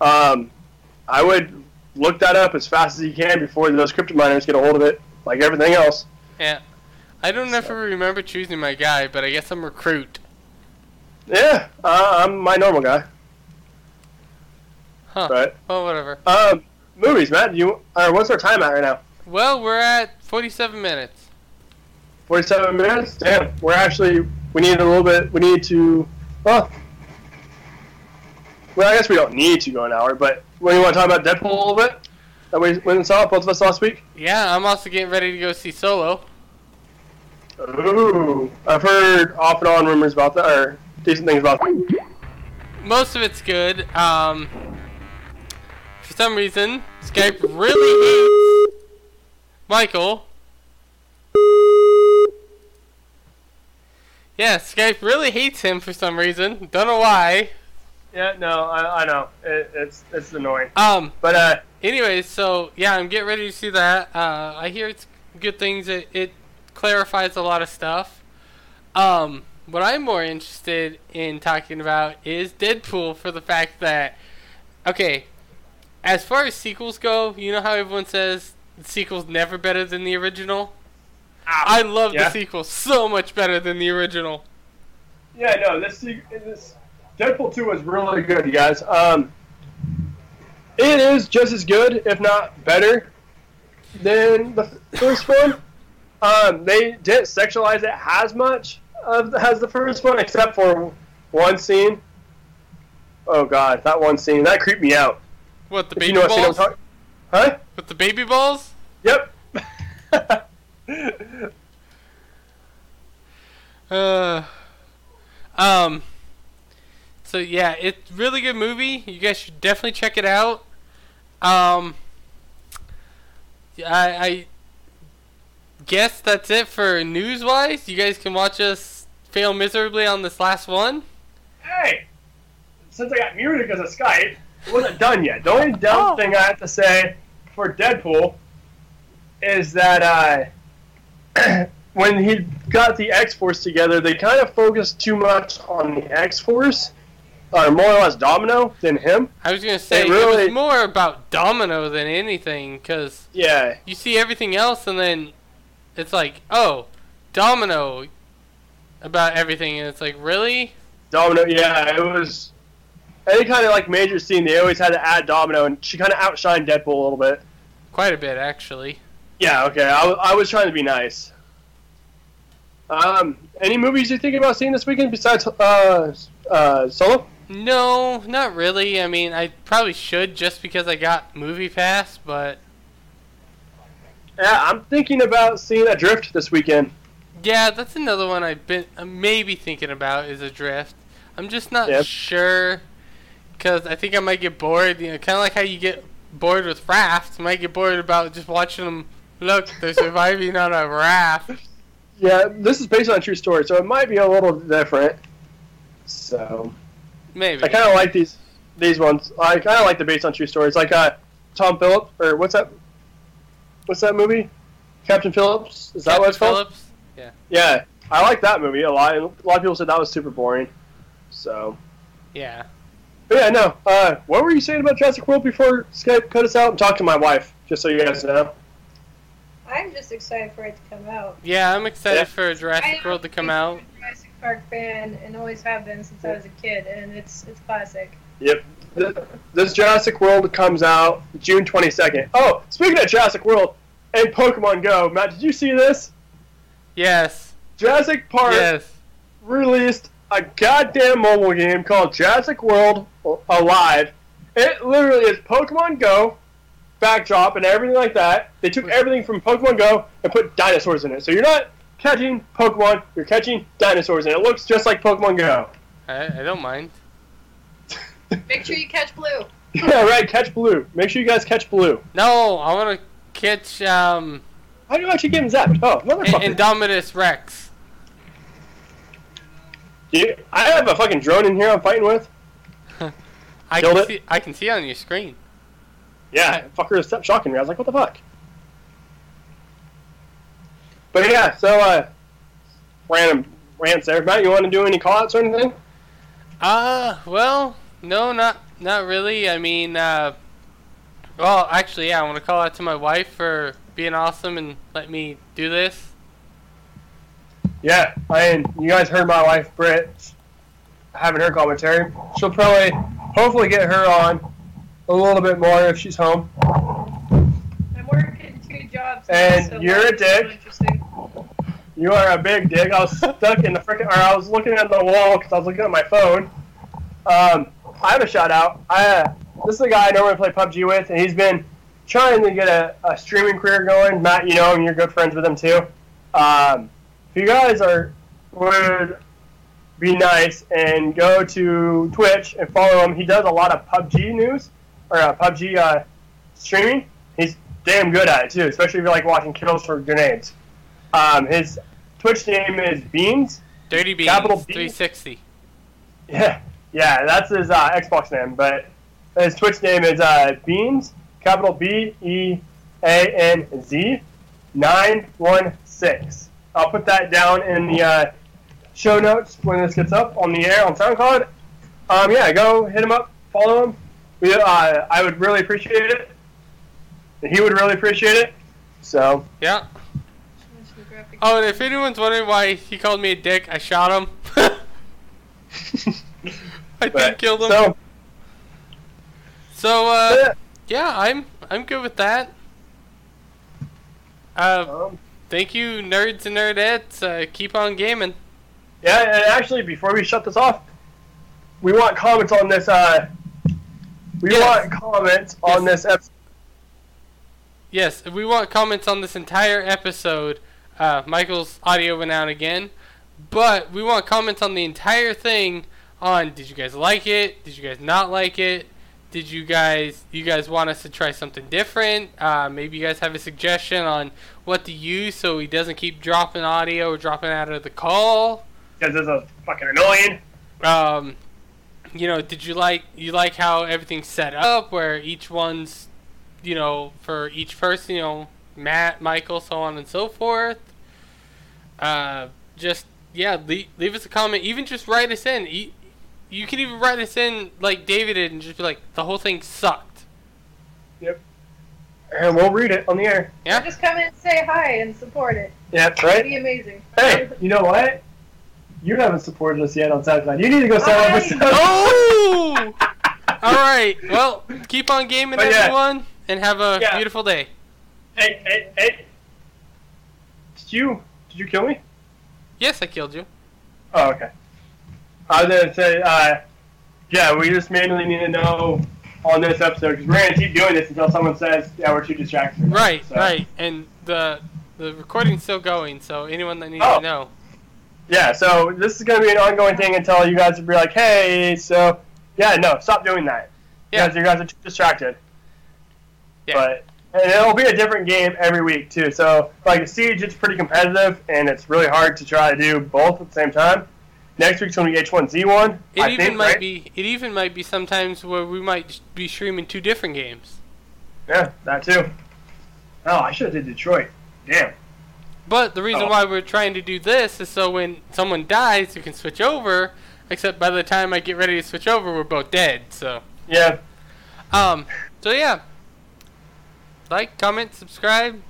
Um, I would look that up as fast as you can before those crypto miners get a hold of it, like everything else. Yeah. I don't ever remember choosing my guy, but I guess I'm recruit. Yeah, uh, I'm my normal guy, Huh. but. Well, whatever. Um, movies, Matt. You or what's our time at right now? Well, we're at 47 minutes. Forty-seven minutes. Damn, we're actually we need a little bit. We need to. Well, well, I guess we don't need to go an hour, but when you want to talk about Deadpool a little bit, that we went and saw both of us last week. Yeah, I'm also getting ready to go see Solo. Ooh, I've heard off and on rumors about that, or decent things about. That. Most of it's good. Um, for some reason, Skype really hates Michael. Yeah, Skype really hates him for some reason. Don't know why. Yeah, no, I, I know it, it's it's annoying, Um, but uh, anyways, so yeah, I'm getting ready to see that. Uh, I hear it's good things. It, it clarifies a lot of stuff. Um, what I'm more interested in talking about is Deadpool for the fact that, okay, as far as sequels go, you know how everyone says the sequel's never better than the original? I love Yeah. the sequel so much better than the original. Yeah, no, this this Deadpool two was really good, you guys. Um, it is just as good, if not better, than the first one. Um, they didn't sexualize it as much of, as the first one, except for one scene. Oh god, that one scene that creeped me out. What, the baby you know balls? talking, huh? With the baby balls? Yep. [LAUGHS] Uh, um. So yeah, it's really good movie. You guys should definitely check it out. Um. yeah, I, I guess that's it for news wise. You guys can watch us fail miserably on this last one. hey, since I got muted because of Skype, it wasn't done yet. The only dumb Oh. thing I have to say for Deadpool is that uh, [CLEARS THROAT] when he got the X Force together, they kind of focused too much on the X Force, or more or less Domino, than him. I was gonna say It it was more about Domino than anything, because Yeah, you see everything else, and then it's like, oh, Domino about everything, and it's like, really? Domino. Yeah, it was any kind of like major scene. They always had to add Domino, and she kind of outshined Deadpool a little bit. Quite a bit, actually. Yeah, okay. I, w- I was trying to be nice. Um, any movies you're thinking about seeing this weekend besides uh, uh, Solo? No, not really. I mean, I probably should just because I got Movie Pass, but Yeah, I'm thinking about seeing Adrift this weekend. yeah, that's another one I've been uh, maybe thinking about is Adrift. I'm just not Yep. sure because I think I might get bored. You know, kind of like how you get bored with rafts. I might get bored about just watching them. Look, they're surviving on a raft. Yeah, this is based on a true story, so it might be a little different. So Maybe. I kind of like these these ones. I kind of like the based on true stories, like uh, Tom Phillips or what's that? What's that movie? Captain Phillips. Is that what it's called? Phillips? Yeah, I like that movie a lot. A lot of people said that was super boring. So, Yeah. but yeah, no. Uh, what were you saying about Jurassic World before Skype cut us out? And talk to my wife, just so you guys know. I'm just excited for it to come out. Yeah, I'm excited Yeah. for Jurassic I World to come am out. a Jurassic Park fan and always have been since I was a kid, and it's it's classic. Th- This Jurassic World comes out June 22nd. Oh, speaking of Jurassic World and Pokemon Go, Matt, did you see this? Yes. Jurassic Park Yes. released a goddamn mobile game called Jurassic World Alive. It literally is Pokemon Go backdrop and everything like that. They took everything from Pokemon Go and put dinosaurs in it. So you're not catching Pokemon, you're catching dinosaurs, and it looks just like Pokemon Go. I, I don't mind. Make sure you catch Blue. [LAUGHS] yeah, right. Catch Blue. Make sure you guys catch Blue. No, I want to catch um How do you actually get him zapped? Oh, motherfucker. In- Indominus Rex. You- I have a fucking drone in here I'm fighting with. [LAUGHS] I Killed can it? see. I can see on your screen. Yeah, fucker stepped shocking me. I was like, what the fuck? But yeah, so uh, random rants there. Matt, you want to do any call outs or anything? Uh, well, no, not not really. I mean, uh, well, actually, yeah, I want to call out to my wife for being awesome and let me do this. Yeah, I you guys heard my wife Britt having her commentary. She'll probably, hopefully, get her on a little bit more if she's home. I'm working two jobs. And so you're a that's so dick. Interesting. You are a big dick. I was stuck in the freaking, or I was looking at the wall because I was looking at my phone. Um, I have a shout out. I uh, this is a guy I normally play PUBG with, and he's been trying to get a, a streaming career going. Matt, you know him. You're good friends with him too. Um, if you guys are would be nice and go to Twitch and follow him. He does a lot of PUBG news or uh, PUBG uh, streaming. He's damn good at it too, especially if you like watching kills for grenades. Um, his Twitch name is Beans. Dirty Beans Capital B? 360. Yeah, yeah, that's his uh, Xbox name, but his Twitch name is uh, Beans, capital B E A N Z, nine one six. I'll put that down in the uh, show notes when this gets up on the air on SoundCloud. Um, yeah, go hit him up, follow him. We, uh, I would really appreciate it, and he would really appreciate it. So, Yeah. Oh, and if anyone's wondering why he called me a dick, I shot him. [LAUGHS] [LAUGHS] I but, kill him. so So, uh, yeah, I'm I'm good with that. Uh, um, thank you, nerds and nerdettes. Uh, keep on gaming. Yeah, and actually, before we shut this off, we want comments on this. Uh, we Yes. want comments on this episode. Yes, we want comments on this entire episode. Uh, Michael's audio went out again, but we want comments on the entire thing. On did you guys like it? Did you guys not like it? Did you guys you guys want us to try something different? Uh, maybe you guys have a suggestion on what to use so he doesn't keep dropping audio or dropping out of the call. Because this is fucking annoying. Um, you know, did you like you like how everything's set up, where each one's, you know, for each person, you know, Matt, Michael, so on and so forth. Uh, just yeah, leave, leave us a comment. Even just write us in. You, you can even write us in like David did, and just be like, the whole thing sucked. Yep. And we'll read it on the air. Yeah. Just come in and say hi and support it. Yeah, It'd right? be amazing. Hey, you know what? You haven't supported us yet on SoundCloud. You need to go sign up with Hi. Oh! [LAUGHS] All right. Well, keep on gaming, But yeah. everyone, and have a Yeah. beautiful day. Hey, hey, hey. Did you, did you kill me? Yes, I killed you. Oh, okay. I was gonna say, uh, yeah, we just manually need to know on this episode because we're gonna keep doing this until someone says, yeah, we're too distracted. Right, So, right, and the the recording's still going, so anyone that needs Oh. to know. Yeah, so this is gonna be an ongoing thing until you guys will be like, hey, so yeah, no, stop doing that. Yeah. Because you guys are too distracted. Yeah. But and it'll be a different game every week too. So like Siege, it's pretty competitive and it's really hard to try to do both at the same time. Next week's gonna be H1Z1. It I even think, might right? be. It even might be sometimes where we might be streaming two different games. Yeah, that too. Oh, I should have did Detroit. Damn. But the reason Oh. why we're trying to do this is so when someone dies, you can switch over. Except by the time I get ready to switch over, we're both dead. So, Yeah. um, so yeah. Like, comment, subscribe.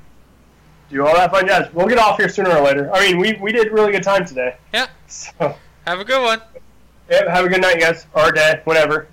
Do all that fun jazz. We'll get off here sooner or later. I mean, we, we did really good time today. Yeah. [LAUGHS] So, Have a good one. yeah, have a good night, guys, or day, whatever.